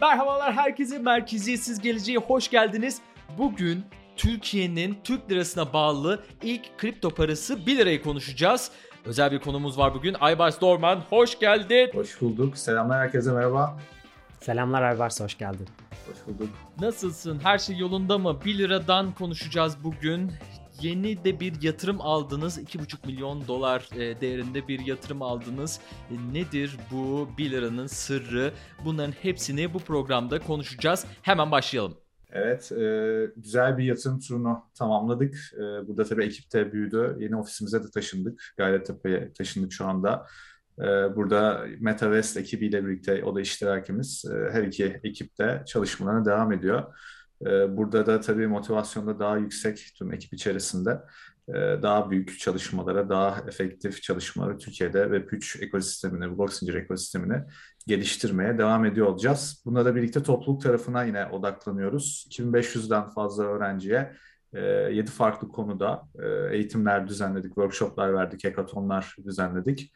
Merhabalar herkese Merkeziyetsiz Geleceğe hoş geldiniz. Bugün Türkiye'nin Türk lirasına bağlı ilk kripto parası 1 lirayı konuşacağız. Özel bir konumuz var bugün. Aybars Dorman hoş geldin. Hoş bulduk. Selamlar herkese merhaba. Selamlar Aybars hoş geldin. Hoş bulduk. Nasılsın? Her şey yolunda mı? 1 liradan konuşacağız bugün. Yeni de bir yatırım aldınız. 2,5 milyon dolar e, değerinde bir yatırım aldınız. E, nedir bu 1 liranın sırrı? Bunların hepsini bu programda konuşacağız. Hemen başlayalım. Evet, e, güzel bir yatırım turunu tamamladık. E, burada tabii ekip de büyüdü. Yeni ofisimize de taşındık. Gayrettepe'ye taşındık şu anda. E, burada MetaVest ekibiyle birlikte o da iştirakimiz. E, her iki ekip de çalışmalarına devam ediyor. E, burada da tabii motivasyonda daha yüksek tüm ekip içerisinde. E, daha büyük çalışmalara, daha efektif çalışmaları Türkiye'de Web3 ekosistemini, blok zincir ekosistemini geliştirmeye devam ediyor olacağız. Bununla da birlikte topluluk tarafına yine odaklanıyoruz. 2500'den fazla öğrenciye 7 e, farklı konuda eğitimler düzenledik, workshoplar verdik, hackathonlar düzenledik.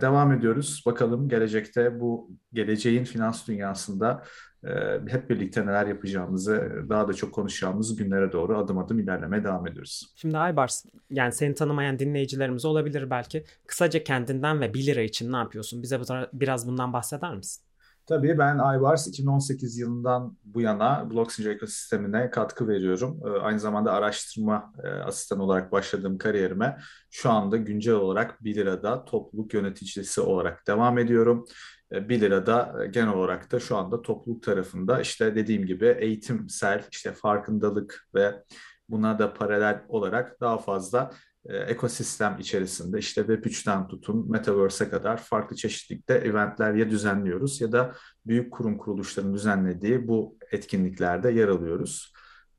Devam ediyoruz. Bakalım gelecekte bu geleceğin finans dünyasında ee, hep birlikte neler yapacağımızı daha da çok konuşacağımız günlere doğru adım adım ilerlemeye devam ediyoruz. Şimdi Aybars yani seni tanımayan dinleyicilerimiz olabilir belki. Kısaca kendinden ve 1 lira için ne yapıyorsun? Bize biraz bundan bahseder misin? Tabii ben Aybars 2018 yılından bu yana zincir ekosistemine katkı veriyorum. Ee, aynı zamanda araştırma e, asistanı olarak başladığım kariyerime şu anda güncel olarak 1 lirada topluluk yöneticisi olarak devam ediyorum. 1 lirada e, genel olarak da şu anda topluluk tarafında işte dediğim gibi eğitimsel işte farkındalık ve buna da paralel olarak daha fazla e, ekosistem içerisinde işte Web3'ten tutun Metaverse'e kadar farklı çeşitlilikte eventler ya düzenliyoruz ya da büyük kurum kuruluşların düzenlediği bu etkinliklerde yer alıyoruz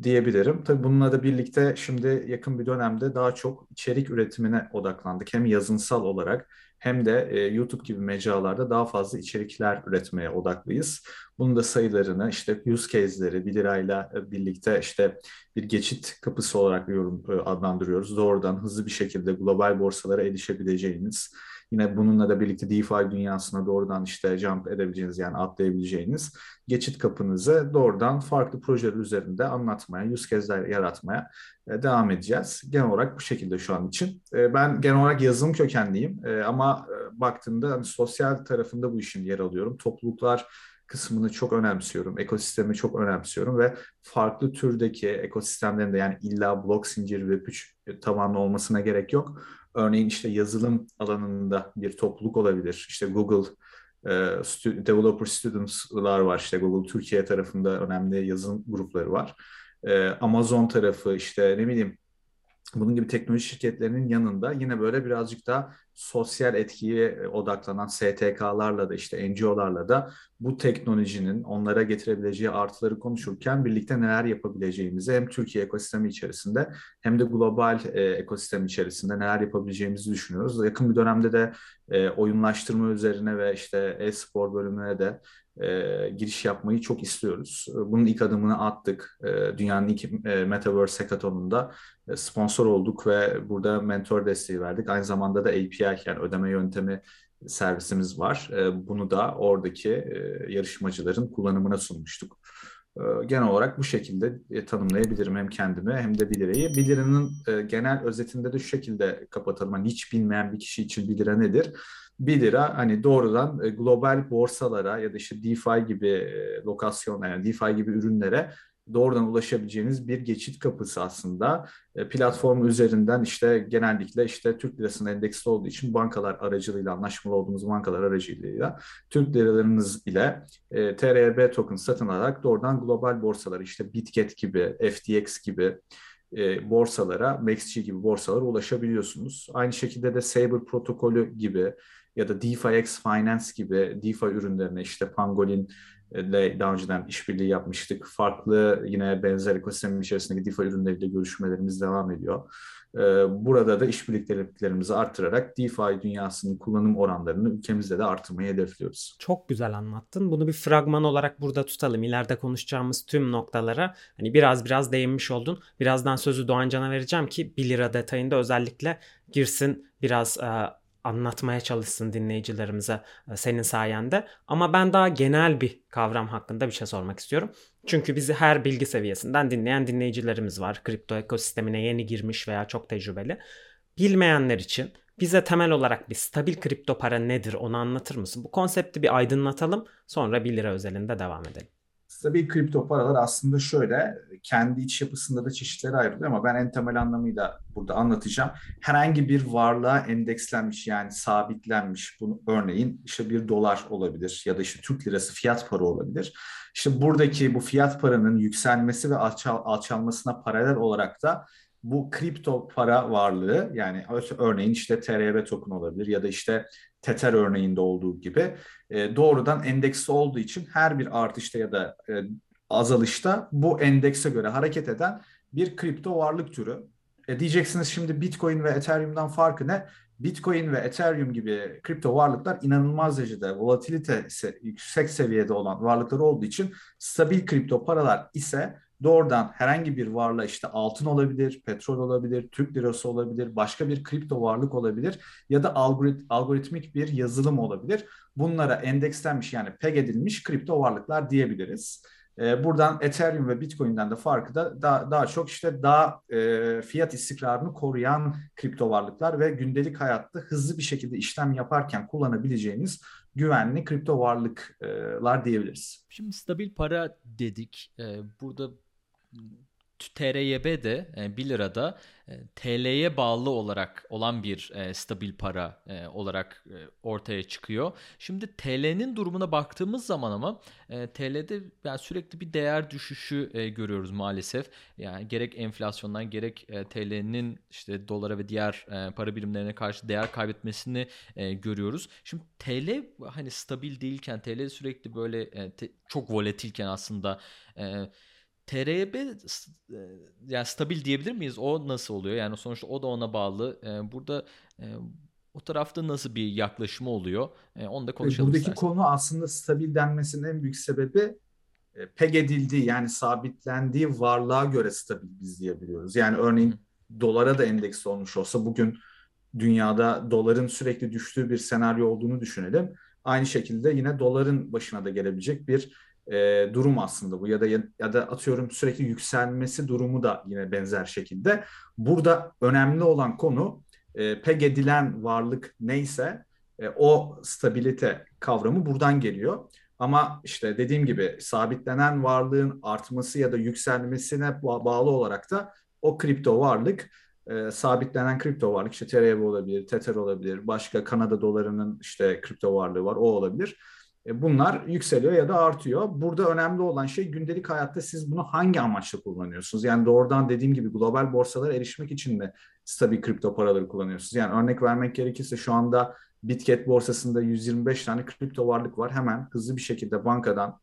diyebilirim. Tabii bununla da birlikte şimdi yakın bir dönemde daha çok içerik üretimine odaklandık. Hem yazınsal olarak hem de e, YouTube gibi mecralarda daha fazla içerikler üretmeye odaklıyız. Bunun da sayılarını işte use case'leri 1 lirayla e, birlikte işte bir geçit kapısı olarak yorum e, adlandırıyoruz. Doğrudan hızlı bir şekilde global borsalara erişebileceğiniz Yine bununla da birlikte DeFi dünyasına doğrudan işte jump edebileceğiniz yani atlayabileceğiniz geçit kapınızı doğrudan farklı projeler üzerinde anlatmaya, yüz case'ler yaratmaya e, devam edeceğiz. Genel olarak bu şekilde şu an için. Ben genel olarak yazılım kökenliyim ama baktığımda hani sosyal tarafında bu işin yer alıyorum. Topluluklar kısmını çok önemsiyorum. Ekosistemi çok önemsiyorum ve farklı türdeki ekosistemlerin de yani illa blok zincir ve güç tabanlı olmasına gerek yok. Örneğin işte yazılım alanında bir topluluk olabilir. İşte Google e, Developer Students'lar var. İşte Google Türkiye tarafında önemli yazılım grupları var. E, Amazon tarafı işte ne bileyim bunun gibi teknoloji şirketlerinin yanında yine böyle birazcık daha sosyal etkiye odaklanan STK'larla da işte NGO'larla da bu teknolojinin onlara getirebileceği artıları konuşurken birlikte neler yapabileceğimizi hem Türkiye ekosistemi içerisinde hem de global e, ekosistem içerisinde neler yapabileceğimizi düşünüyoruz. Yakın bir dönemde de e, oyunlaştırma üzerine ve işte e-spor bölümüne de e, giriş yapmayı çok istiyoruz. Bunun ilk adımını attık. E, dünyanın ilk e, Metaverse Hackathon'unda e, sponsor olduk ve burada mentor desteği verdik. Aynı zamanda da API yani ödeme yöntemi servisimiz var. E, bunu da oradaki e, yarışmacıların kullanımına sunmuştuk. E, genel olarak bu şekilde e, tanımlayabilirim hem kendimi hem de 1 lirayı. 1 liranın e, genel özetinde de şu şekilde kapatalım. Hani hiç bilmeyen bir kişi için 1 lira nedir? 1 lira hani doğrudan e, global borsalara ya da işte DeFi gibi e, lokasyon yani DeFi gibi ürünlere doğrudan ulaşabileceğiniz bir geçit kapısı aslında. E, platform üzerinden işte genellikle işte Türk lirasının endeksli olduğu için bankalar aracılığıyla anlaşmalı olduğumuz bankalar aracılığıyla Türk liralarınız ile e, TRB token satın alarak doğrudan global borsalar işte Bitget gibi, FTX gibi e, borsalara, MaxG gibi borsalara ulaşabiliyorsunuz. Aynı şekilde de Saber protokolü gibi ya da DeFiX Finance gibi DeFi ürünlerine işte Pangolin ile daha önceden işbirliği yapmıştık. Farklı yine benzer ekosistem içerisindeki DeFi ürünleriyle görüşmelerimiz devam ediyor. Ee, burada da işbirliklerimizi arttırarak DeFi dünyasının kullanım oranlarını ülkemizde de artırmayı hedefliyoruz. Çok güzel anlattın. Bunu bir fragman olarak burada tutalım. İleride konuşacağımız tüm noktalara hani biraz biraz değinmiş oldun. Birazdan sözü Doğan Can'a vereceğim ki 1 lira detayında özellikle girsin biraz anlatmaya çalışsın dinleyicilerimize e, senin sayende. Ama ben daha genel bir kavram hakkında bir şey sormak istiyorum. Çünkü bizi her bilgi seviyesinden dinleyen dinleyicilerimiz var. Kripto ekosistemine yeni girmiş veya çok tecrübeli. Bilmeyenler için bize temel olarak bir stabil kripto para nedir onu anlatır mısın? Bu konsepti bir aydınlatalım sonra 1 lira özelinde devam edelim. Stabil kripto paralar aslında şöyle kendi iç yapısında da çeşitleri ayrılıyor ama ben en temel anlamıyla burada anlatacağım. Herhangi bir varlığa endekslenmiş yani sabitlenmiş bunu örneğin işte bir dolar olabilir ya da işte Türk lirası fiyat para olabilir. İşte buradaki bu fiyat paranın yükselmesi ve alçal, alçalmasına paralel olarak da bu kripto para varlığı yani örneğin işte TRB token olabilir ya da işte Tether örneğinde olduğu gibi e, doğrudan endeksli olduğu için her bir artışta ya da e, azalışta bu endekse göre hareket eden bir kripto varlık türü. E, diyeceksiniz şimdi Bitcoin ve Ethereum'dan farkı ne? Bitcoin ve Ethereum gibi kripto varlıklar inanılmaz derecede volatilite yüksek seviyede olan varlıklar olduğu için stabil kripto paralar ise doğrudan herhangi bir varlığa işte altın olabilir, petrol olabilir, Türk lirası olabilir, başka bir kripto varlık olabilir ya da algorit algoritmik bir yazılım olabilir. Bunlara endekslenmiş yani peg edilmiş kripto varlıklar diyebiliriz. E, buradan Ethereum ve Bitcoin'den de farkı da daha, daha çok işte daha e, fiyat istikrarını koruyan kripto varlıklar ve gündelik hayatta hızlı bir şekilde işlem yaparken kullanabileceğiniz güvenli kripto varlıklar diyebiliriz. Şimdi stabil para dedik. Ee, burada TRYB de 1 e, lirada e, TL'ye bağlı olarak olan bir e, stabil para olarak ortaya çıkıyor. Şimdi TL'nin durumuna baktığımız zaman ama TL'de yani sürekli bir değer düşüşü görüyoruz maalesef. Yani gerek enflasyondan gerek TL'nin işte dolara ve diğer para birimlerine karşı değer kaybetmesini görüyoruz. Şimdi TL hani stabil değilken TL sürekli böyle çok volatilken aslında TRB e, yani stabil diyebilir miyiz? O nasıl oluyor? Yani sonuçta o da ona bağlı. E, burada e, o tarafta nasıl bir yaklaşımı oluyor? Onu da konuşalım Buradaki istersen. konu aslında stabil denmesinin en büyük sebebi peg edildiği yani sabitlendiği varlığa göre stabil biz diyebiliyoruz. Yani örneğin Hı. dolara da endeks olmuş olsa bugün dünyada doların sürekli düştüğü bir senaryo olduğunu düşünelim. Aynı şekilde yine doların başına da gelebilecek bir e, durum aslında bu ya da ya da atıyorum sürekli yükselmesi durumu da yine benzer şekilde. Burada önemli olan konu e, peg edilen varlık neyse e, o stabilite kavramı buradan geliyor. Ama işte dediğim gibi sabitlenen varlığın artması ya da yükselmesine bağlı olarak da o kripto varlık e, sabitlenen kripto varlık işte TRB olabilir, Tether olabilir, başka Kanada dolarının işte kripto varlığı var o olabilir bunlar yükseliyor ya da artıyor. Burada önemli olan şey gündelik hayatta siz bunu hangi amaçla kullanıyorsunuz? Yani doğrudan dediğim gibi global borsalara erişmek için mi stabil kripto paraları kullanıyorsunuz? Yani örnek vermek gerekirse şu anda Bitget borsasında 125 tane kripto varlık var. Hemen hızlı bir şekilde bankadan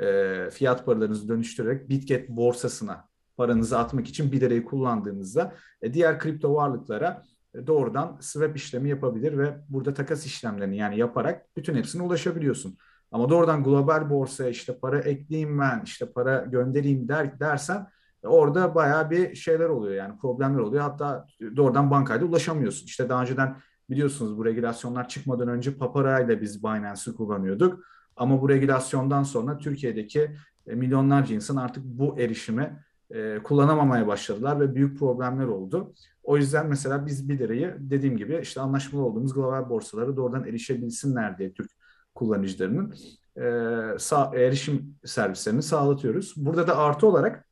e, fiyat paralarınızı dönüştürerek Bitget borsasına paranızı atmak için 1 lirayı kullandığınızda e, diğer kripto varlıklara e, doğrudan swap işlemi yapabilir ve burada takas işlemlerini yani yaparak bütün hepsine ulaşabiliyorsun. Ama doğrudan global borsaya işte para ekleyeyim ben, işte para göndereyim der, dersen e, orada bayağı bir şeyler oluyor yani problemler oluyor. Hatta doğrudan bankayla ulaşamıyorsun. İşte daha önceden biliyorsunuz bu regülasyonlar çıkmadan önce Papara ile biz Binance'ı kullanıyorduk. Ama bu regülasyondan sonra Türkiye'deki e, milyonlarca insan artık bu erişimi e, kullanamamaya başladılar ve büyük problemler oldu. O yüzden mesela biz 1 lirayı dediğim gibi işte anlaşmalı olduğumuz global borsalara doğrudan erişebilsinler diye Türk kullanıcılarının e, sağ, erişim servislerini sağlatıyoruz. Burada da artı olarak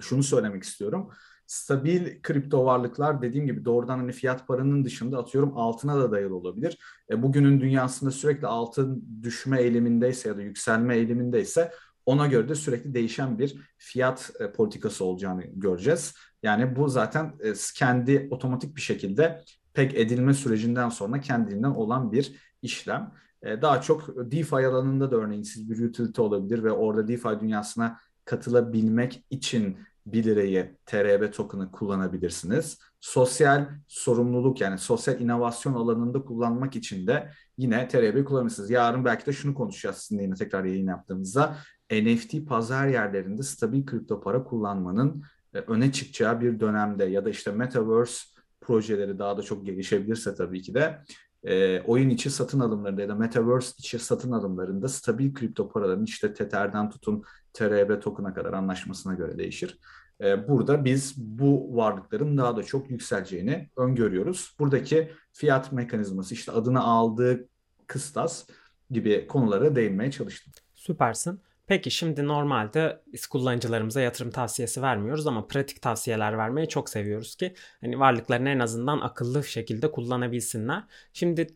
şunu söylemek istiyorum. Stabil kripto varlıklar dediğim gibi doğrudan hani fiyat paranın dışında atıyorum altına da dayalı olabilir. E, bugünün dünyasında sürekli altın düşme eğilimindeyse ya da yükselme eğilimindeyse ona göre de sürekli değişen bir fiyat e, politikası olacağını göreceğiz. Yani bu zaten e, kendi otomatik bir şekilde pek edilme sürecinden sonra kendinden olan bir işlem. E, daha çok DeFi alanında da örneğin siz bir utility olabilir ve orada DeFi dünyasına katılabilmek için 1 lirayı TRB token'ı kullanabilirsiniz. Sosyal sorumluluk yani sosyal inovasyon alanında kullanmak için de yine TRB kullanırsınız. Yarın belki de şunu konuşacağız sizinle yine tekrar yayın yaptığımızda. NFT pazar yerlerinde stabil kripto para kullanmanın e, öne çıkacağı bir dönemde ya da işte Metaverse projeleri daha da çok gelişebilirse tabii ki de e, oyun içi satın alımlarında ya da Metaverse içi satın alımlarında stabil kripto paraların işte Tether'den tutun TRB token'a kadar anlaşmasına göre değişir. E, burada biz bu varlıkların daha da çok yükseleceğini öngörüyoruz. Buradaki fiyat mekanizması işte adını aldığı kıstas gibi konulara değinmeye çalıştım. Süpersin. Peki şimdi normalde biz kullanıcılarımıza yatırım tavsiyesi vermiyoruz ama pratik tavsiyeler vermeyi çok seviyoruz ki hani varlıklarını en azından akıllı şekilde kullanabilsinler. Şimdi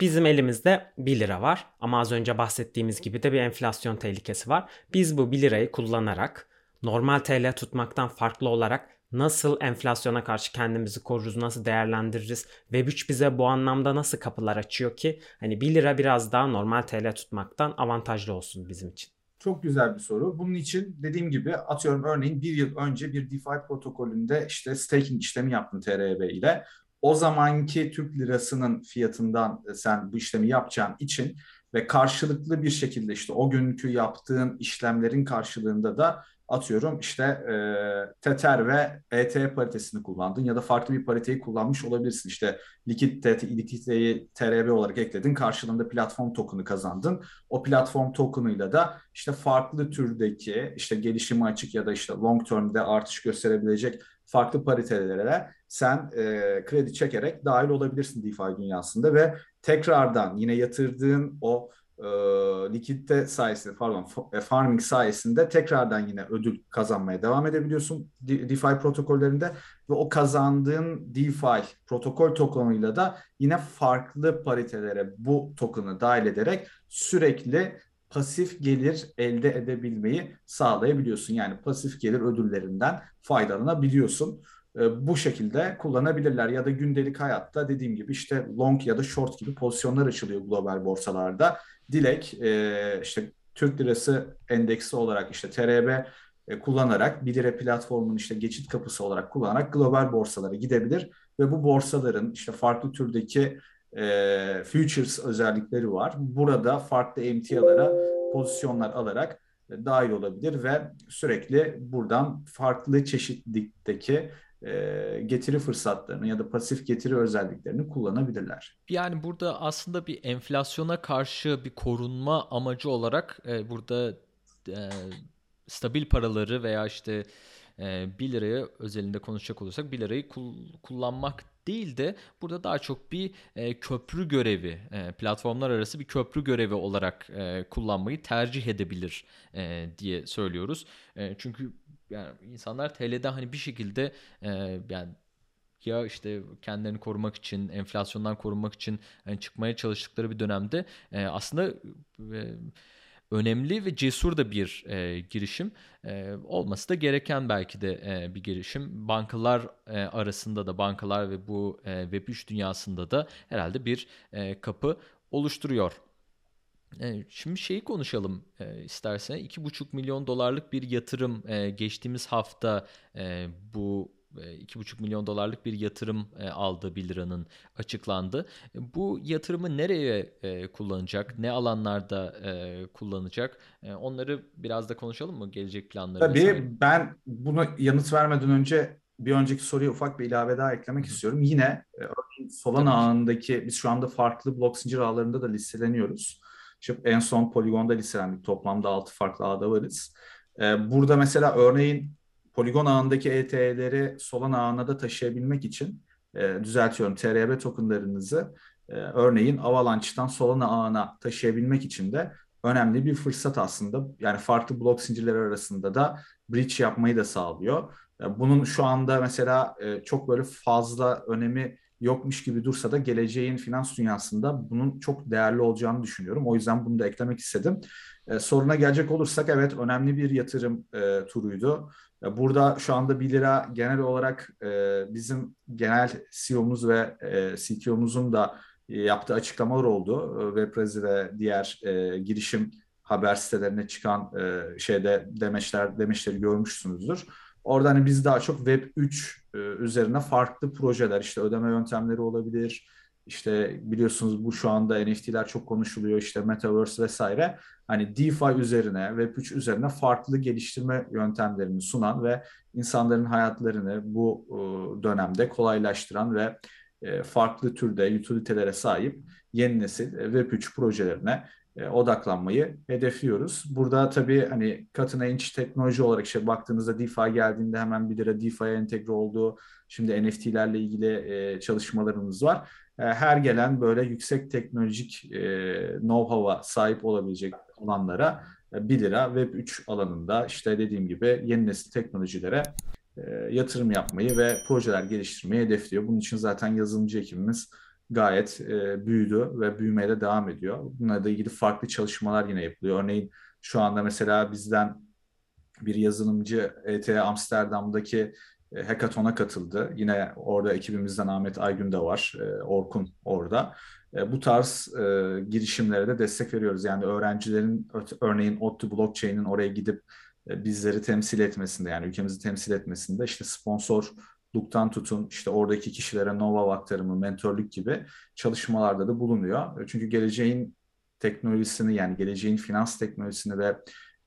bizim elimizde 1 lira var ama az önce bahsettiğimiz gibi de bir enflasyon tehlikesi var. Biz bu 1 lirayı kullanarak normal TL tutmaktan farklı olarak nasıl enflasyona karşı kendimizi koruruz, nasıl değerlendiririz? Web3 bize bu anlamda nasıl kapılar açıyor ki hani 1 lira biraz daha normal TL tutmaktan avantajlı olsun bizim için? Çok güzel bir soru. Bunun için dediğim gibi atıyorum örneğin bir yıl önce bir DeFi protokolünde işte staking işlemi yaptın TRB ile. O zamanki Türk lirasının fiyatından e, sen bu işlemi yapacağın için ve karşılıklı bir şekilde işte o günkü yaptığın işlemlerin karşılığında da atıyorum işte e, Tether ve ET paritesini kullandın ya da farklı bir pariteyi kullanmış olabilirsin. İşte likidite, likiditeyi TRB olarak ekledin. Karşılığında platform token'ı kazandın. O platform token'ıyla da işte farklı türdeki işte gelişimi açık ya da işte long term'de artış gösterebilecek farklı paritelere sen e, kredi çekerek dahil olabilirsin DeFi dünyasında ve tekrardan yine yatırdığın o e, likidite sayesinde pardon e, farming sayesinde tekrardan yine ödül kazanmaya devam edebiliyorsun DeFi protokollerinde ve o kazandığın DeFi protokol tokenıyla da yine farklı paritelere bu token'ı dahil ederek sürekli pasif gelir elde edebilmeyi sağlayabiliyorsun. Yani pasif gelir ödüllerinden faydalanabiliyorsun. E, bu şekilde kullanabilirler. Ya da gündelik hayatta dediğim gibi işte long ya da short gibi pozisyonlar açılıyor global borsalarda. Dilek e, işte Türk Lirası endeksi olarak işte TRB e, kullanarak 1 lira platformunun işte geçit kapısı olarak kullanarak global borsalara gidebilir. Ve bu borsaların işte farklı türdeki futures özellikleri var. Burada farklı emtialara pozisyonlar alarak dahil olabilir ve sürekli buradan farklı çeşitlikteki getiri fırsatlarını ya da pasif getiri özelliklerini kullanabilirler. Yani burada aslında bir enflasyona karşı bir korunma amacı olarak e, burada e, stabil paraları veya işte e, 1 liraya özelinde konuşacak olursak 1 lirayı kul- kullanmak değil de burada daha çok bir e, köprü görevi, e, platformlar arası bir köprü görevi olarak e, kullanmayı tercih edebilir e, diye söylüyoruz. E, çünkü yani insanlar TL'de hani bir şekilde e, yani ya işte kendilerini korumak için, enflasyondan korunmak için yani çıkmaya çalıştıkları bir dönemde e, aslında e, önemli ve cesur da bir e, girişim e, olması da gereken belki de e, bir girişim. Bankalar e, arasında da bankalar ve bu e, Web3 dünyasında da herhalde bir e, kapı oluşturuyor. E, şimdi şeyi konuşalım e, istersen. 2,5 milyon dolarlık bir yatırım e, geçtiğimiz hafta e, bu 2,5 milyon dolarlık bir yatırım aldı 1 liranın açıklandı. Bu yatırımı nereye kullanacak? Ne alanlarda kullanacak? Onları biraz da konuşalım mı? Gelecek planları. Tabii vesaire. ben bunu yanıt vermeden önce bir önceki soruya ufak bir ilave daha eklemek Hı. istiyorum. Yine Solana Tabii. ağındaki biz şu anda farklı blok zincir ağlarında da listeleniyoruz. İşte en son Polygon'da listelendik. Toplamda 6 farklı ağda varız. Burada mesela örneğin Polygon ağındaki ET'leri Solana ağına da taşıyabilmek için e, düzeltiyorum TRB tokenlarınızı e, örneğin Avalanche'dan Solana ağına taşıyabilmek için de önemli bir fırsat aslında. Yani farklı blok zincirleri arasında da bridge yapmayı da sağlıyor. E, bunun şu anda mesela e, çok böyle fazla önemi yokmuş gibi dursa da geleceğin finans dünyasında bunun çok değerli olacağını düşünüyorum. O yüzden bunu da eklemek istedim. E, soruna gelecek olursak evet önemli bir yatırım e, turuydu. Burada şu anda 1 lira genel olarak e, bizim genel CEO'muz ve e, CTO'muzun da e, yaptığı açıklamalar oldu. E, Webrezi ve diğer e, girişim haber sitelerine çıkan e, şeyde demeçler demeçleri görmüşsünüzdür. Orada hani biz daha çok Web 3 e, üzerine farklı projeler işte ödeme yöntemleri olabilir, işte biliyorsunuz bu şu anda NFT'ler çok konuşuluyor işte Metaverse vesaire. Hani DeFi üzerine, Web3 üzerine farklı geliştirme yöntemlerini sunan ve insanların hayatlarını bu e, dönemde kolaylaştıran ve e, farklı türde utilitelere sahip yeni nesil Web3 projelerine e, odaklanmayı hedefliyoruz. Burada tabii hani cutting edge teknoloji olarak işte baktığınızda DeFi geldiğinde hemen bir lira DeFi'ye entegre oldu. Şimdi NFT'lerle ilgili e, çalışmalarımız var. E, her gelen böyle yüksek teknolojik e, know-how'a sahip olabilecek olanlara e, 1 lira Web3 alanında işte dediğim gibi yeni nesil teknolojilere e, yatırım yapmayı ve projeler geliştirmeyi hedefliyor. Bunun için zaten yazılımcı ekibimiz gayet e, büyüdü ve büyümeye de devam ediyor. Bununla da ilgili farklı çalışmalar yine yapılıyor. Örneğin şu anda mesela bizden bir yazılımcı ET Amsterdam'daki e, hackathon'a katıldı. Yine orada ekibimizden Ahmet Aygün de var. E, Orkun orada. E, bu tarz e, girişimlere de destek veriyoruz. Yani öğrencilerin örneğin ODTÜ Blockchain'in oraya gidip e, bizleri temsil etmesinde yani ülkemizi temsil etmesinde işte sponsor Luk'tan tutun işte oradaki kişilere Nova aktarımı, mentorluk gibi çalışmalarda da bulunuyor. Çünkü geleceğin teknolojisini yani geleceğin finans teknolojisini ve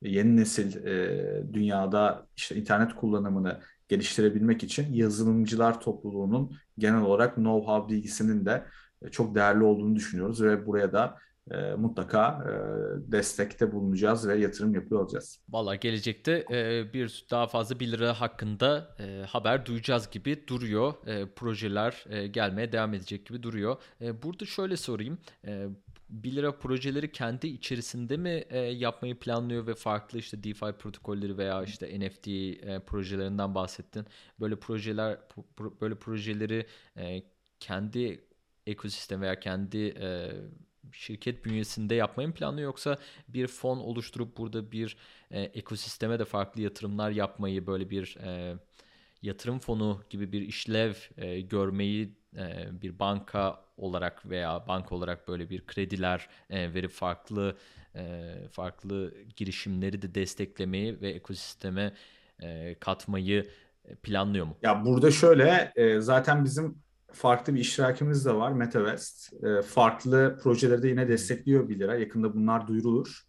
yeni nesil e, dünyada işte internet kullanımını geliştirebilmek için yazılımcılar topluluğunun genel olarak know-how bilgisinin de çok değerli olduğunu düşünüyoruz ve buraya da e, mutlaka e, destekte bulunacağız ve yatırım yapıyor olacağız. Valla gelecekte e, bir daha fazla 1 lira hakkında e, haber duyacağız gibi duruyor. E, projeler e, gelmeye devam edecek gibi duruyor. E, burada şöyle sorayım. E, 1 lira projeleri kendi içerisinde mi e, yapmayı planlıyor ve farklı işte DeFi protokolleri veya işte NFT e, projelerinden bahsettin. Böyle projeler pro, böyle projeleri e, kendi ekosistem veya kendi e, şirket bünyesinde yapmayı mı planlıyor yoksa bir fon oluşturup burada bir e, ekosisteme de farklı yatırımlar yapmayı böyle bir e, yatırım fonu gibi bir işlev e, görmeyi e, bir banka olarak veya banka olarak böyle bir krediler e, verip farklı e, farklı girişimleri de desteklemeyi ve ekosisteme e, katmayı planlıyor mu? Ya burada şöyle e, zaten bizim farklı bir iştirakimiz de var MetaVest. E, farklı projeleri de yine destekliyor 1 lira. Yakında bunlar duyurulur.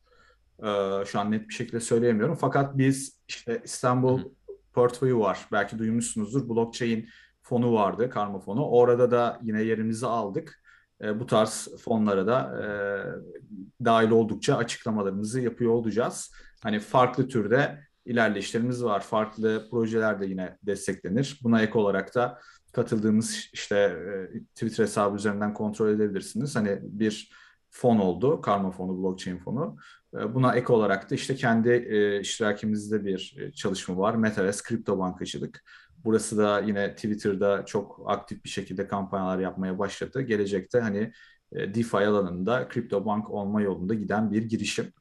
E, şu an net bir şekilde söyleyemiyorum. Fakat biz işte İstanbul Portföyü var. Belki duymuşsunuzdur. Blockchain fonu vardı, karma fonu. Orada da yine yerimizi aldık. E, bu tarz fonlara da e, dahil oldukça açıklamalarımızı yapıyor olacağız. Hani farklı türde ilerleyişlerimiz var. Farklı projeler de yine desteklenir. Buna ek olarak da katıldığımız işte e, Twitter hesabı üzerinden kontrol edebilirsiniz. Hani bir fon oldu, karma fonu, blockchain fonu. E, buna ek olarak da işte kendi e, iştirakimizde bir e, çalışma var. Metaverse kripto bankacılık. Burası da yine Twitter'da çok aktif bir şekilde kampanyalar yapmaya başladı. Gelecekte hani DeFi alanında kripto bank olma yolunda giden bir girişim.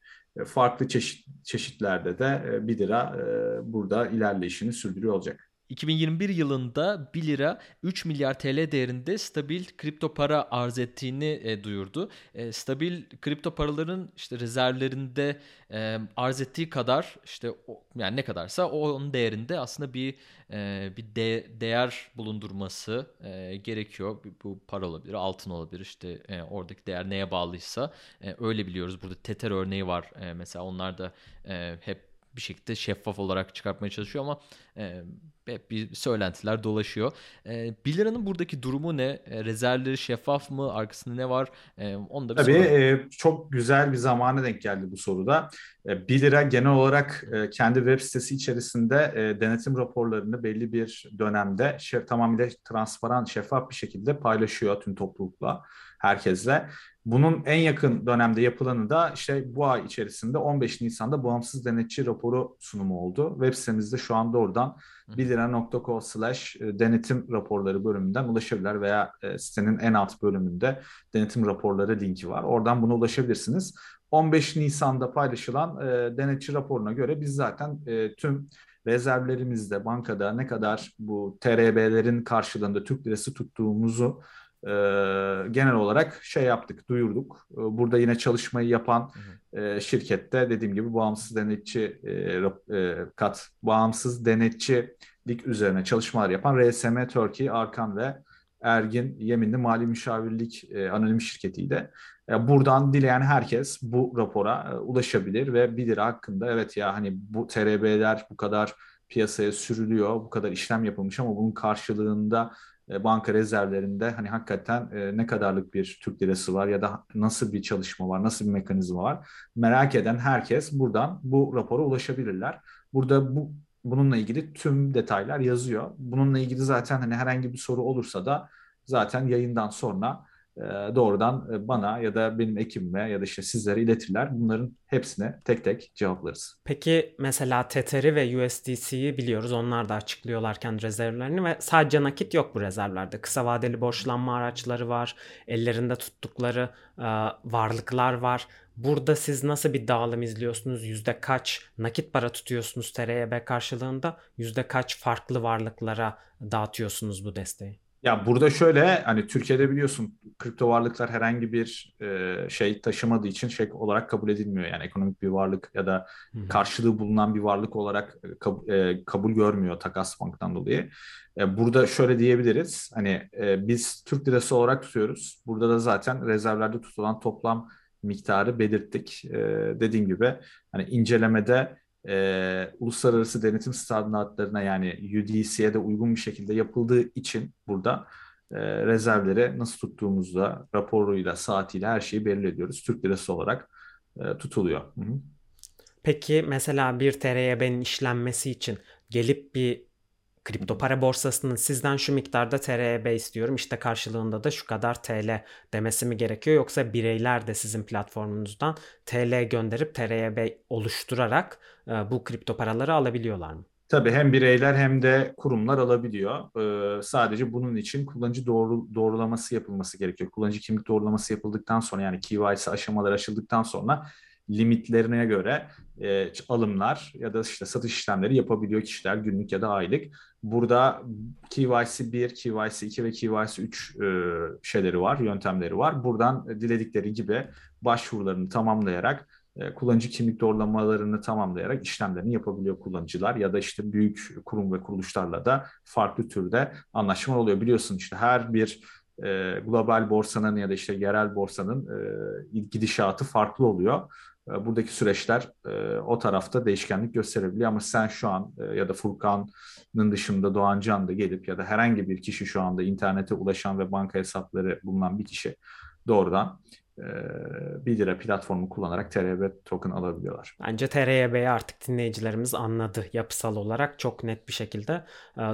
Farklı çeşit çeşitlerde de e, 1 lira burada ilerleyişini sürdürüyor olacak. 2021 yılında 1 lira 3 milyar TL değerinde stabil kripto para arz ettiğini e, duyurdu. E, stabil kripto paraların işte rezervlerinde e, arz ettiği kadar işte o, yani ne kadarsa onun değerinde aslında bir e, bir de, değer bulundurması e, gerekiyor. Bu para olabilir, altın olabilir işte e, oradaki değer neye bağlıysa e, öyle biliyoruz. Burada Tether örneği var e, mesela onlar da e, hep bir şekilde şeffaf olarak çıkartmaya çalışıyor ama e, hep bir söylentiler dolaşıyor. E, 1 liranın buradaki durumu ne? E, rezervleri şeffaf mı? Arkasında ne var? E, onu da bir Tabii e, çok güzel bir zamana denk geldi bu soruda. E, 1 lira genel olarak e, kendi web sitesi içerisinde e, denetim raporlarını belli bir dönemde şef, tamamıyla transparan, şeffaf bir şekilde paylaşıyor tüm toplulukla, herkesle. Bunun en yakın dönemde yapılanı da işte bu ay içerisinde 15 Nisan'da bağımsız denetçi raporu sunumu oldu. Web sitemizde şu anda oradan bildiren.co slash e, denetim raporları bölümünden ulaşabilirler veya e, sitenin en alt bölümünde denetim raporları linki var. Oradan buna ulaşabilirsiniz. 15 Nisan'da paylaşılan e, denetçi raporuna göre biz zaten e, tüm rezervlerimizde bankada ne kadar bu TRB'lerin karşılığında Türk lirası tuttuğumuzu e, genel olarak şey yaptık, duyurduk. E, burada yine çalışmayı yapan e, şirkette dediğim gibi bağımsız denetçi e, e, kat, bağımsız denetçilik üzerine çalışmalar yapan RSM Turkey, Arkan ve Ergin Yeminli Mali Müşavirlik e, Anonim Şirketi'ydi. E, buradan dileyen herkes bu rapora e, ulaşabilir ve bilir hakkında evet ya hani bu TRB'ler bu kadar piyasaya sürülüyor, bu kadar işlem yapılmış ama bunun karşılığında banka rezervlerinde hani hakikaten e, ne kadarlık bir Türk lirası var ya da nasıl bir çalışma var, nasıl bir mekanizma var merak eden herkes buradan bu rapora ulaşabilirler. Burada bu bununla ilgili tüm detaylar yazıyor. Bununla ilgili zaten hani herhangi bir soru olursa da zaten yayından sonra e, doğrudan e, bana ya da benim ekibime ya da işte sizlere iletirler. Bunların hepsine tek tek cevaplarız. Peki mesela Tether'i ve USDC'yi biliyoruz. Onlar da açıklıyorlarken rezervlerini ve sadece nakit yok bu rezervlerde. Kısa vadeli borçlanma araçları var. Ellerinde tuttukları e, varlıklar var. Burada siz nasıl bir dağılım izliyorsunuz? Yüzde kaç nakit para tutuyorsunuz TRYB karşılığında? Yüzde kaç farklı varlıklara dağıtıyorsunuz bu desteği? Ya burada şöyle hani Türkiye'de biliyorsun kripto varlıklar herhangi bir e, şey taşımadığı için şey olarak kabul edilmiyor. Yani ekonomik bir varlık ya da karşılığı bulunan bir varlık olarak e, kab, e, kabul görmüyor takas banktan dolayı. E, burada şöyle diyebiliriz. Hani e, biz Türk lirası olarak tutuyoruz. Burada da zaten rezervlerde tutulan toplam miktarı belirttik. E, dediğim gibi hani incelemede e, uluslararası denetim standartlarına yani UDC'ye de uygun bir şekilde yapıldığı için burada e, rezervleri nasıl tuttuğumuzda raporuyla, saatiyle her şeyi belli ediyoruz. Türk lirası olarak e, tutuluyor. Hı -hı. Peki mesela bir TRYB'nin işlenmesi için gelip bir kripto para borsasının sizden şu miktarda TRB istiyorum işte karşılığında da şu kadar TL demesi mi gerekiyor yoksa bireyler de sizin platformunuzdan TL gönderip TRB oluşturarak e, bu kripto paraları alabiliyorlar mı? Tabii hem bireyler hem de kurumlar alabiliyor. Ee, sadece bunun için kullanıcı doğru, doğrulaması yapılması gerekiyor. Kullanıcı kimlik doğrulaması yapıldıktan sonra yani KYC aşamaları aşıldıktan sonra limitlerine göre e, alımlar ya da işte satış işlemleri yapabiliyor kişiler günlük ya da aylık. Burada KYC 1, KYC 2 ve KYC 3 e, şeyleri var, yöntemleri var. Buradan diledikleri gibi başvurularını tamamlayarak e, kullanıcı kimlik doğrulamalarını tamamlayarak işlemlerini yapabiliyor kullanıcılar ya da işte büyük kurum ve kuruluşlarla da farklı türde anlaşma oluyor. Biliyorsun işte her bir e, global borsanın ya da işte yerel borsanın e, gidişatı farklı oluyor. E, buradaki süreçler e, o tarafta değişkenlik gösterebiliyor ama sen şu an e, ya da Furkan'ın dışında Doğan Can da gelip ya da herhangi bir kişi şu anda internete ulaşan ve banka hesapları bulunan bir kişi doğrudan e, 1 lira platformu kullanarak TRB token alabiliyorlar. Bence TRYB'yi artık dinleyicilerimiz anladı yapısal olarak çok net bir şekilde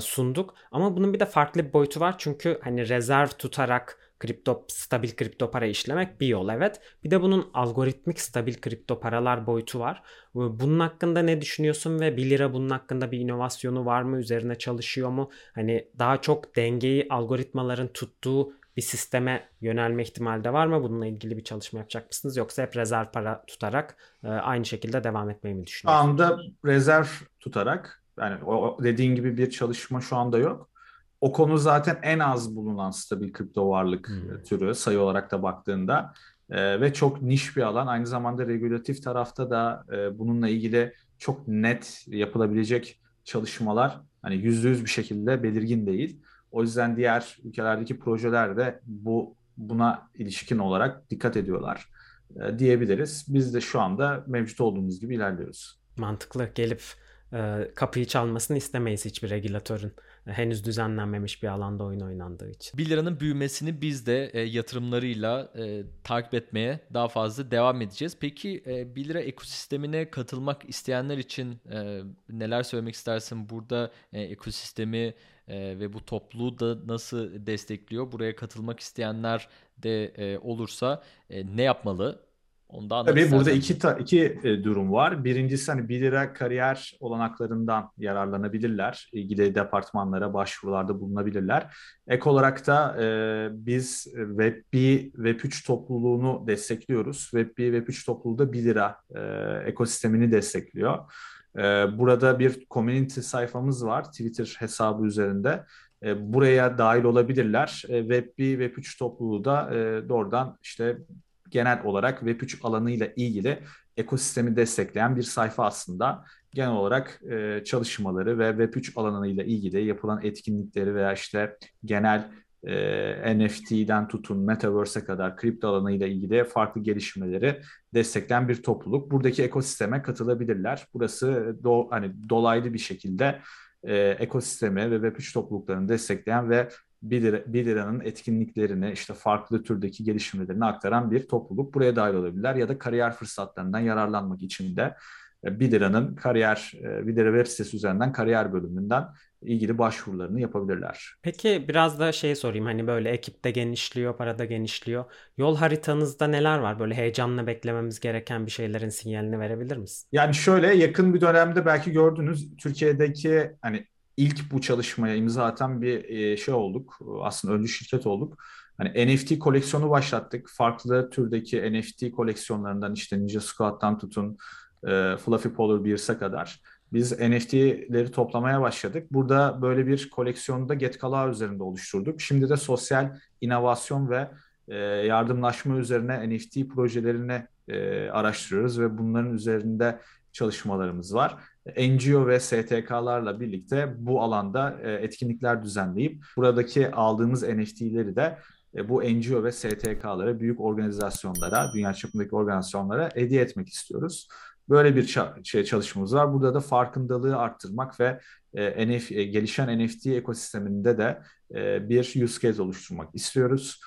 sunduk. Ama bunun bir de farklı bir boyutu var çünkü hani rezerv tutarak kripto stabil kripto para işlemek bir yol evet. Bir de bunun algoritmik stabil kripto paralar boyutu var. Bunun hakkında ne düşünüyorsun ve 1 lira bunun hakkında bir inovasyonu var mı? Üzerine çalışıyor mu? Hani daha çok dengeyi algoritmaların tuttuğu bir sisteme yönelme ihtimali de var mı? Bununla ilgili bir çalışma yapacak mısınız? Yoksa hep rezerv para tutarak e, aynı şekilde devam etmeyi mi düşünüyorsunuz? Şu anda rezerv tutarak yani o dediğin gibi bir çalışma şu anda yok. O konu zaten en az bulunan stabil kripto varlık hmm. türü sayı olarak da baktığında e, ve çok niş bir alan. Aynı zamanda regülatif tarafta da e, bununla ilgili çok net yapılabilecek çalışmalar hani yüzde yüz bir şekilde belirgin değil. O yüzden diğer ülkelerdeki projeler de bu buna ilişkin olarak dikkat ediyorlar e, diyebiliriz. Biz de şu anda mevcut olduğumuz gibi ilerliyoruz. Mantıklı. Gelip kapıyı çalmasını istemeyiz hiçbir regülatörün henüz düzenlenmemiş bir alanda oyun oynandığı için. 1 liranın büyümesini biz de e, yatırımlarıyla e, takip etmeye daha fazla devam edeceğiz. Peki e, 1 lira ekosistemine katılmak isteyenler için e, neler söylemek istersin? Burada e, ekosistemi e, ve bu topluluğu da nasıl destekliyor? Buraya katılmak isteyenler de e, olursa e, ne yapmalı? Ondan Tabii burada iki, ta, iki e, durum var. Birincisi hani 1 lira kariyer olanaklarından yararlanabilirler. İlgili departmanlara başvurularda bulunabilirler. Ek olarak da e, biz Web2, Web3 topluluğunu destekliyoruz. Web1, Web3 topluluğu da 1 lira e, ekosistemini destekliyor. E, burada bir community sayfamız var Twitter hesabı üzerinde. E, buraya dahil olabilirler. E, Web1, Web3 topluluğu da e, doğrudan işte genel olarak Web3 alanıyla ilgili ekosistemi destekleyen bir sayfa aslında. Genel olarak e, çalışmaları ve Web3 alanıyla ilgili yapılan etkinlikleri veya işte genel e, NFT'den tutun Metaverse'e kadar kripto alanıyla ilgili farklı gelişmeleri destekleyen bir topluluk. Buradaki ekosisteme katılabilirler. Burası do, hani dolaylı bir şekilde e, ekosistemi ve Web3 topluluklarını destekleyen ve 1, lira, 1 liranın etkinliklerini işte farklı türdeki gelişmelerini aktaran bir topluluk buraya dahil olabilirler ya da kariyer fırsatlarından yararlanmak için de 1 liranın kariyer, 1 lira web sitesi üzerinden kariyer bölümünden ilgili başvurularını yapabilirler. Peki biraz da şey sorayım hani böyle ekipte genişliyor, parada genişliyor. Yol haritanızda neler var? Böyle heyecanla beklememiz gereken bir şeylerin sinyalini verebilir misin? Yani şöyle yakın bir dönemde belki gördünüz Türkiye'deki hani ilk bu çalışmaya imza atan bir e, şey olduk. Aslında öncü şirket olduk. Hani NFT koleksiyonu başlattık. Farklı türdeki NFT koleksiyonlarından işte Ninja Squad'dan tutun e, Fluffy Polar Bears'a kadar biz NFT'leri toplamaya başladık. Burada böyle bir koleksiyonu da Getkala üzerinde oluşturduk. Şimdi de sosyal inovasyon ve e, yardımlaşma üzerine NFT projelerini e, araştırıyoruz ve bunların üzerinde çalışmalarımız var. NGO ve STK'larla birlikte bu alanda e, etkinlikler düzenleyip buradaki aldığımız NFT'leri de e, bu NGO ve STK'lara, büyük organizasyonlara, dünya çapındaki organizasyonlara hediye etmek istiyoruz. Böyle bir şey çalışmamız var. Burada da farkındalığı arttırmak ve e, e, gelişen NFT ekosisteminde de bir use case oluşturmak istiyoruz.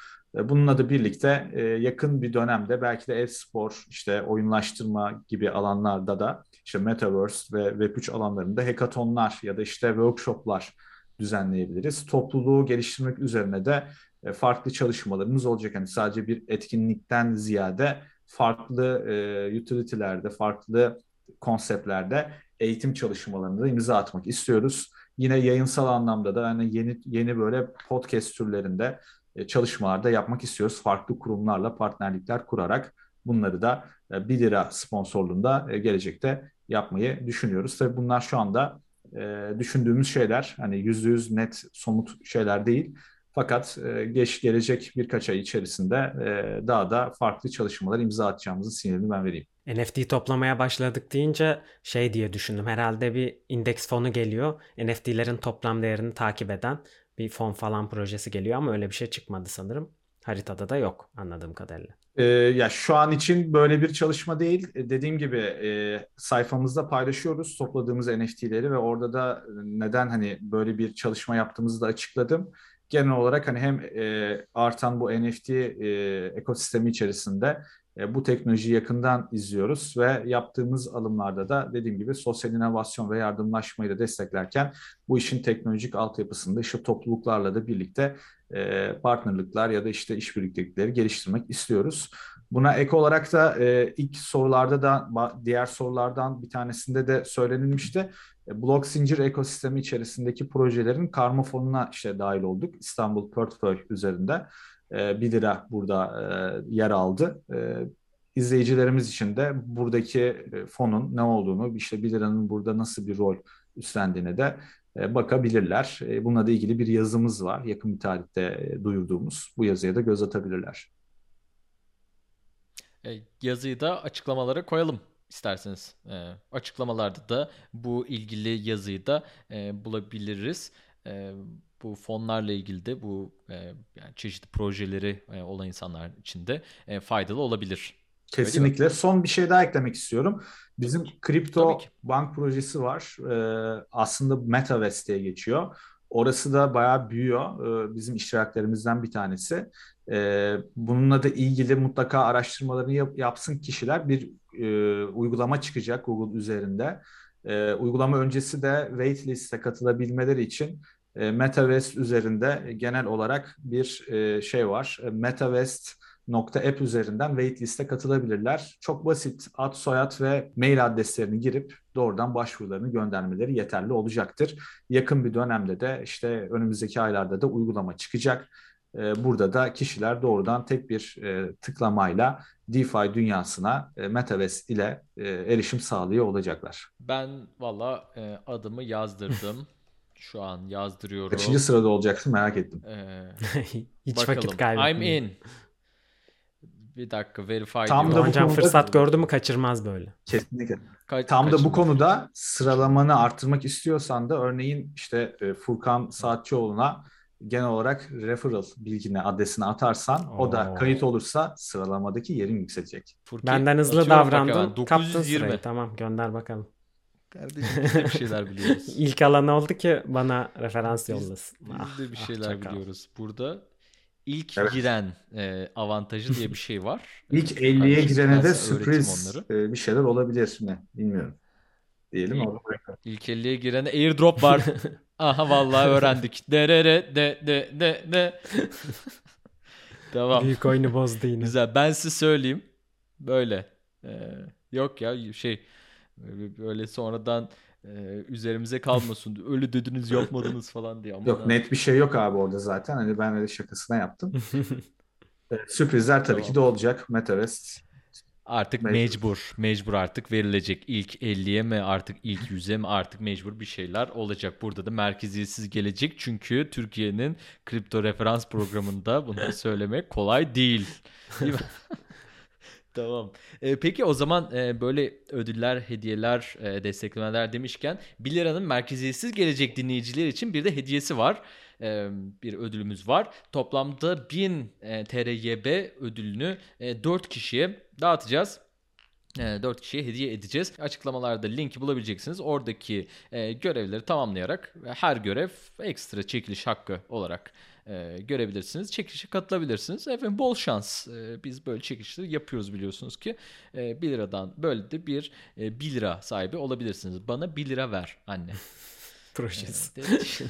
Bununla da birlikte e, yakın bir dönemde belki de e-spor, işte oyunlaştırma gibi alanlarda da işte Metaverse ve Web3 alanlarında hackathonlar ya da işte workshoplar düzenleyebiliriz. Topluluğu geliştirmek üzerine de e, farklı çalışmalarımız olacak. Yani sadece bir etkinlikten ziyade farklı e, utility'lerde, farklı konseptlerde eğitim çalışmalarında da imza atmak istiyoruz. Yine yayınsal anlamda da yani yeni yeni böyle podcast türlerinde çalışmalarda yapmak istiyoruz. Farklı kurumlarla partnerlikler kurarak bunları da e, 1 lira sponsorluğunda e, gelecekte yapmayı düşünüyoruz. Tabii bunlar şu anda e, düşündüğümüz şeyler hani yüzde yüz net somut şeyler değil. Fakat e, geç gelecek birkaç ay içerisinde e, daha da farklı çalışmalar imza atacağımızın sinyalini ben vereyim. NFT toplamaya başladık deyince şey diye düşündüm. Herhalde bir indeks fonu geliyor. NFT'lerin toplam değerini takip eden bir fon falan projesi geliyor ama öyle bir şey çıkmadı sanırım. Haritada da yok anladığım kadarıyla. Ee, ya şu an için böyle bir çalışma değil. E, dediğim gibi e, sayfamızda paylaşıyoruz topladığımız NFT'leri ve orada da neden hani böyle bir çalışma yaptığımızı da açıkladım genel olarak hani hem e, artan bu NFT e, ekosistemi içerisinde e, bu teknolojiyi yakından izliyoruz ve yaptığımız alımlarda da dediğim gibi sosyal inovasyon ve yardımlaşmayı da desteklerken bu işin teknolojik altyapısında işte topluluklarla da birlikte e, partnerlikler ya da işte işbirliktelikleri geliştirmek istiyoruz. Buna ek olarak da e, ilk sorularda da diğer sorulardan bir tanesinde de söylenilmişti. E, blok zincir ekosistemi içerisindeki projelerin karma fonuna işte dahil olduk. İstanbul Portföy üzerinde. E, 1 lira burada e, yer aldı. E, izleyicilerimiz için de buradaki e, fonun ne olduğunu, işte 1 liranın burada nasıl bir rol üstlendiğine de e, bakabilirler. Bununla da ilgili bir yazımız var. Yakın bir tarihte duyurduğumuz. Bu yazıya da göz atabilirler. Yazıyı da açıklamalara koyalım isterseniz. Açıklamalarda da bu ilgili yazıyı da bulabiliriz. Bu fonlarla ilgili de bu e, yani çeşitli projeleri e, olan insanlar için de e, faydalı olabilir. Kesinlikle. Son bir şey daha eklemek istiyorum. Bizim kripto bank projesi var. Ee, aslında Metaverse diye geçiyor. Orası da bayağı büyüyor. Ee, bizim iştiraklerimizden bir tanesi. Ee, bununla da ilgili mutlaka araştırmalarını yap, yapsın kişiler. Bir e, uygulama çıkacak Google üzerinde. E, uygulama öncesi de waitlist'e katılabilmeleri için MetaVest üzerinde genel olarak bir e, şey var. E, MetaVest app üzerinden waitlist'e katılabilirler. Çok basit ad, soyad ve mail adreslerini girip doğrudan başvurularını göndermeleri yeterli olacaktır. Yakın bir dönemde de işte önümüzdeki aylarda da uygulama çıkacak. Burada da kişiler doğrudan tek bir e, tıklamayla DeFi dünyasına e, Metaverse ile e, erişim sağlıyor olacaklar. Ben valla adımı yazdırdım. Şu an yazdırıyorum. Kaçıncı sırada olacaksın merak ettim. Ee, Hiç bakalım. vakit kaybetmeyin. I'm in. Bir dakika verify Tam da bu konuda... fırsat gördü mü kaçırmaz böyle. Kesinlikle. Ka- Tam da bu konuda sıralamanı arttırmak istiyorsan da örneğin işte Furkan Saatçıoğlu'na genel olarak referral bilgine adresini atarsan Oo. o da kayıt olursa sıralamadaki yerin yükselecek. Furki, Benden hızlı davrandın. Kaptın sırayı. Tamam gönder bakalım. Kardeşim biz de bir şeyler biliyoruz. İlk alan oldu ki bana referans yollasın. Biz Ah, de bir ah, şeyler çakal. biliyoruz. Burada ilk Evet. giren e, avantajı diye bir şey var. İlk E, 50'ye kardeşim, girene de sürpriz onları. e, bir şeyler olabilir mi? Bilmiyorum. Diyelim orada bırakalım. İlk 50'ye girene airdrop var. Aha vallahi öğrendik. De de de de de de de. Tamam. Büyük oyunu bozdu yine. Güzel. Ben size söyleyeyim. Böyle. Ee, yok ya şey böyle sonradan e, üzerimize kalmasın. Öyle dediniz yapmadınız falan diye. Aman Yok ha. net bir şey yok abi orada zaten. Hani ben öyle şakasına yaptım. E, Sürprizler tabii ki de olacak. Metaverse. Artık Mecbur. mecbur. Mecbur artık verilecek. İlk 50'ye mi artık ilk 100'e mi artık mecbur bir şeyler olacak. Burada da merkeziyetsiz gelecek. Çünkü Türkiye'nin kripto referans programında bunu söylemek kolay değil. Değil? Tamam. Ee, peki o zaman e, böyle ödüller, hediyeler, e, desteklemeler demişken 1 liranın merkeziyetsiz gelecek dinleyiciler için bir de hediyesi var. Ee, bir ödülümüz var. Toplamda 1000 e, TRYB ödülünü e, 4 kişiye dağıtacağız. 4 kişiye hediye edeceğiz. Açıklamalarda linki bulabileceksiniz. Oradaki e, görevleri tamamlayarak her görev ekstra çekiliş hakkı olarak e, görebilirsiniz. Çekilişe katılabilirsiniz. Efendim bol şans. E, biz böyle çekilişleri yapıyoruz biliyorsunuz ki. E, 1 liradan böyle de bir e, 1 lira sahibi olabilirsiniz. Bana 1 lira ver anne. Projesi. Evet,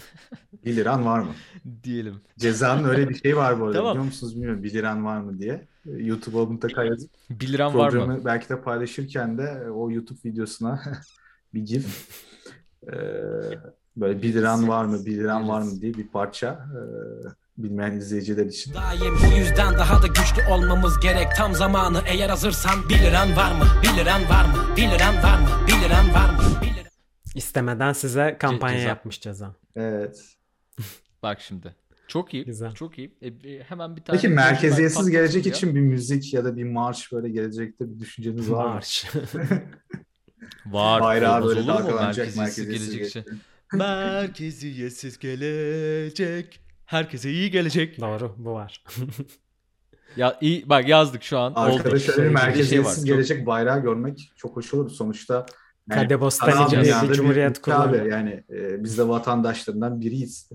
1 liran var mı? diyelim. Cezanın öyle bir şey var bu arada Tamam. biliyor musunuz bilmiyorum. 1 liran var mı diye. E, YouTube'a mutlaka yazıp 1 liram var mı? programı belki de paylaşırken de o YouTube videosuna bir gif e, böyle 1 liran var mı 1 liran var mı diye bir parça e, bilmeyen izleyiciler için. Daim bu yüzden daha da güçlü olmamız gerek tam zamanı eğer hazırsan 1 liran var mı 1 liran var mı 1 liran var mı 1 liran var mı 1 liran İstemeden size kampanya ceza. yapmış ceza. Evet. Bak şimdi. Çok iyi. Güzel. Çok iyi. E, e, hemen bir tane Peki merkeziyetsiz gelecek ya. için bir müzik ya da bir marş böyle gelecekte bir düşünceniz var mı? Marş. Var. Bayrağı böyle olur mu? dalgalanacak Merkeziyetsiz merkeziyetsiz gelecek gelecek. için. Merkeziyetsiz gelecek. Herkese iyi gelecek. Doğru bu var. Ya iyi bak yazdık şu an. Arkada Oldu. şöyle bir de merkeziyetsiz Çok- gelecek bayrağı görmek çok hoş olur. Sonuçta Kadebostani gibi bir dünyada cumhuriyet ülke abi. Yani e, biz de vatandaşlarından biriyiz.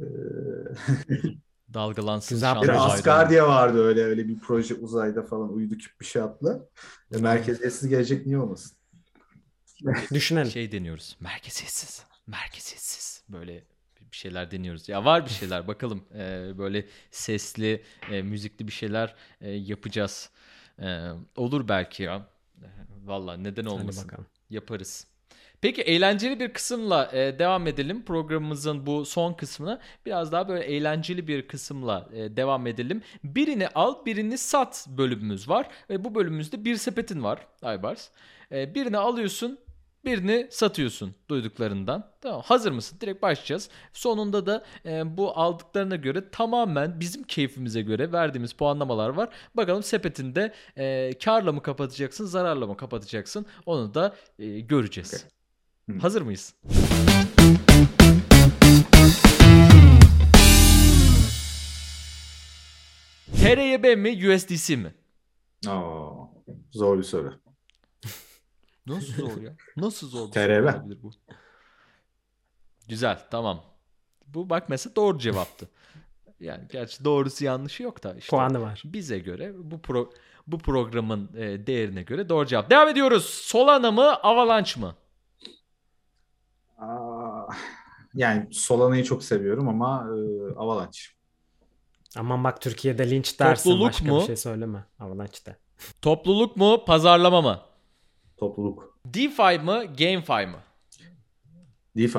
E, Dalgalansın Güzel bir. Asgardia vardı öyle öyle bir proje uzayda falan uydu küp bir şey atlı. E, merkeziyetsiz gelecek niye olmasın? Düşünelim. Şey deniyoruz. Merkeziyetsiz. Merkeziyetsiz. Böyle bir şeyler deniyoruz. Ya var bir şeyler bakalım. Ee, böyle sesli, e, müzikli bir şeyler e, yapacağız. Ee, olur belki ya. Ee, Valla neden Hadi olmasın. bakalım. Yaparız. Peki eğlenceli bir kısımla e, devam edelim. Programımızın bu son kısmına biraz daha böyle eğlenceli bir kısımla e, devam edelim. Birini al, birini sat bölümümüz var. Ve bu bölümümüzde bir sepetin var Aybars. E, birini alıyorsun, birini satıyorsun duyduklarından. Tamam hazır mısın? Direkt başlayacağız. Sonunda da e, bu aldıklarına göre tamamen bizim keyfimize göre verdiğimiz puanlamalar var. Bakalım sepetinde e, karla mı kapatacaksın, zararla mı kapatacaksın? Onu da e, göreceğiz. Okey. Hı. Hazır mıyız? TRYB mi USDC mi? Oo, zor bir soru. Nasıl zor ya? Nasıl zor bir olabilir bu? Güzel tamam. Bu bak mesela doğru cevaptı. Yani gerçi doğrusu yanlışı yok da işte. Puanı var. Bize göre bu pro bu programın e, değerine göre doğru cevap. Devam ediyoruz. Solana mı, Avalanche mı? Aa, yani Solana'yı çok seviyorum ama e, Avalanche. Aman bak Türkiye'de linç dersin Topluluk başka mu? bir şey söyleme. Avalanche'de. Topluluk mu, pazarlama mı? Topluluk. DeFi mı, GameFi mı? DeFi.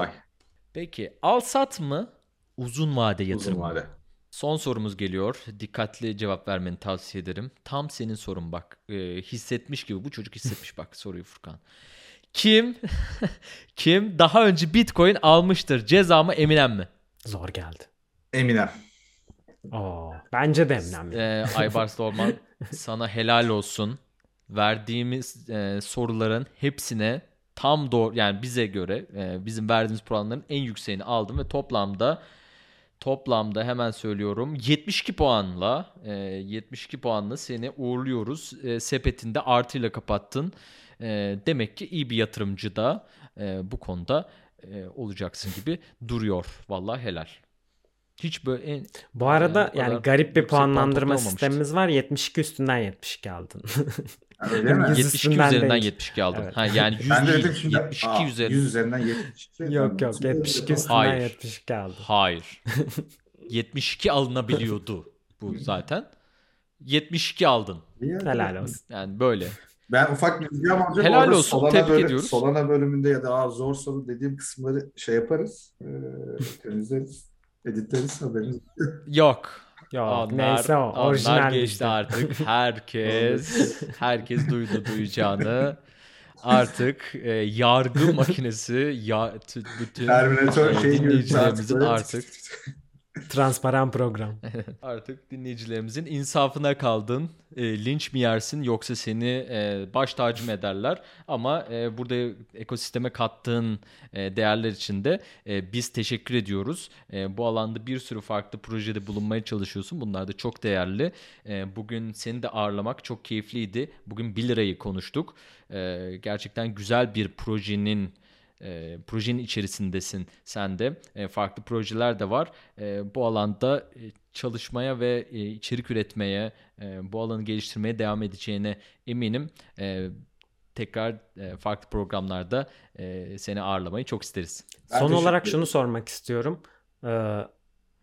Peki al sat mı, uzun vade yatırım Uzun mı? vade. Son sorumuz geliyor. Dikkatli cevap vermeni tavsiye ederim. Tam senin sorun bak. Ee, hissetmiş gibi. Bu çocuk hissetmiş bak soruyu Furkan. Kim kim daha önce Bitcoin almıştır? Ceza mı Eminem mi? Zor geldi. Eminem. Oo, bence de Eminem. Ee, Aybars Orman sana helal olsun. Verdiğimiz e, soruların hepsine tam doğru yani bize göre e, bizim verdiğimiz puanların en yükseğini aldım ve toplamda toplamda hemen söylüyorum 72 puanla e, 72 puanla seni uğurluyoruz. E, sepetinde artıyla kapattın. E, demek ki iyi bir yatırımcı da e, bu konuda e, olacaksın gibi duruyor. Vallahi helal. Hiç böyle en, Bu arada Yani bu yani kadar garip bir puan puanlandırma toplamamıştı. sistemimiz var. 72 üstünden 72 aldın. Yüz 72 üstünden üzerinden değil. 72 aldın. Evet. Ha yani 100 Ben de değil, dedim şimdi 72 aa, üzerinden. 100 üzerinden 72. yok yok 72 üstünden Hayır. 72 aldın. Hayır. 72 alınabiliyordu bu zaten. 72 aldın. Helal olsun. Yani böyle. Ben ufak bir bilgi alacağım. Helal olsun, Solana tebrik bölüm- ediyoruz. Solana bölümünde ya da Aa, zor soru dediğim kısımları şey yaparız. E, temizleriz. Editleriz haberiniz. Yok. Onlar, neyse o. Orijinal geçti artık. Herkes herkes duydu duyacağını. Artık e, yargı makinesi ya, t- bütün Terminator şey gibi dinleyicilerimizin artık Transparan program. Artık dinleyicilerimizin insafına kaldın. E, linç mi yersin yoksa seni e, baş tacı ederler? Ama e, burada ekosisteme kattığın e, değerler için de e, biz teşekkür ediyoruz. E, bu alanda bir sürü farklı projede bulunmaya çalışıyorsun. Bunlar da çok değerli. E, bugün seni de ağırlamak çok keyifliydi. Bugün 1 lirayı konuştuk. E, gerçekten güzel bir projenin e, projenin içerisindesin sen de. E, farklı projeler de var. E, bu alanda e, çalışmaya ve e, içerik üretmeye, e, bu alanı geliştirmeye devam edeceğine eminim. E, tekrar e, farklı programlarda e, seni ağırlamayı çok isteriz. Ben Son olarak şunu sormak istiyorum. Ee,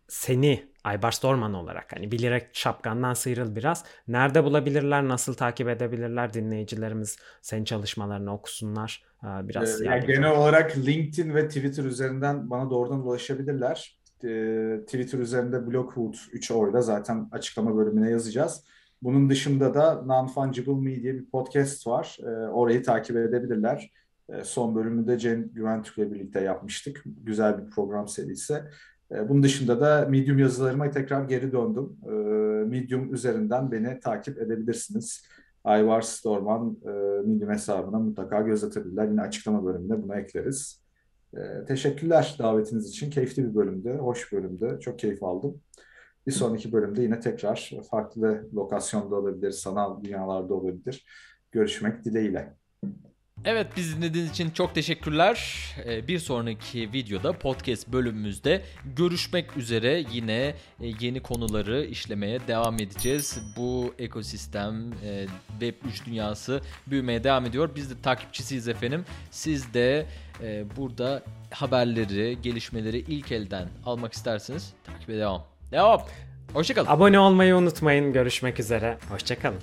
seni Aybars Dorman olarak hani bilerek şapkandan sıyrıl biraz. Nerede bulabilirler? Nasıl takip edebilirler dinleyicilerimiz? Senin çalışmalarını okusunlar. Ee, biraz Ee, yani genel ol. olarak LinkedIn ve Twitter üzerinden bana doğrudan ulaşabilirler. Ee, Twitter üzerinde Blockwood 3 oyla zaten açıklama bölümüne yazacağız. Bunun dışında da Non-Fungible Me diye bir podcast var. Ee, orayı takip edebilirler. Ee, son bölümü de Cem Güventürk'le birlikte yapmıştık. Güzel bir program serisi. Ee, bunun dışında da Medium yazılarıma tekrar geri döndüm. Ee, Medium üzerinden beni takip edebilirsiniz. Aybars Dorman e, Medium hesabına mutlaka göz atabilirler. Yine açıklama bölümünde bunu ekleriz. E, teşekkürler davetiniz için. Keyifli bir bölümdü, hoş bir bölümdü. Çok keyif aldım. Bir sonraki bölümde yine tekrar farklı lokasyonda olabilir, sanal dünyalarda olabilir. Görüşmek dileğiyle. Evet bizi dinlediğiniz için çok teşekkürler. Ee, Bir sonraki videoda podcast bölümümüzde görüşmek üzere yine e, yeni konuları işlemeye devam edeceğiz. Bu ekosistem, e, Web3 dünyası büyümeye devam ediyor. Biz de takipçisiyiz efendim. Siz de e, burada haberleri, gelişmeleri ilk elden almak isterseniz takibe devam. Devam. Hoşçakalın. Abone olmayı unutmayın. Görüşmek üzere. Hoşçakalın.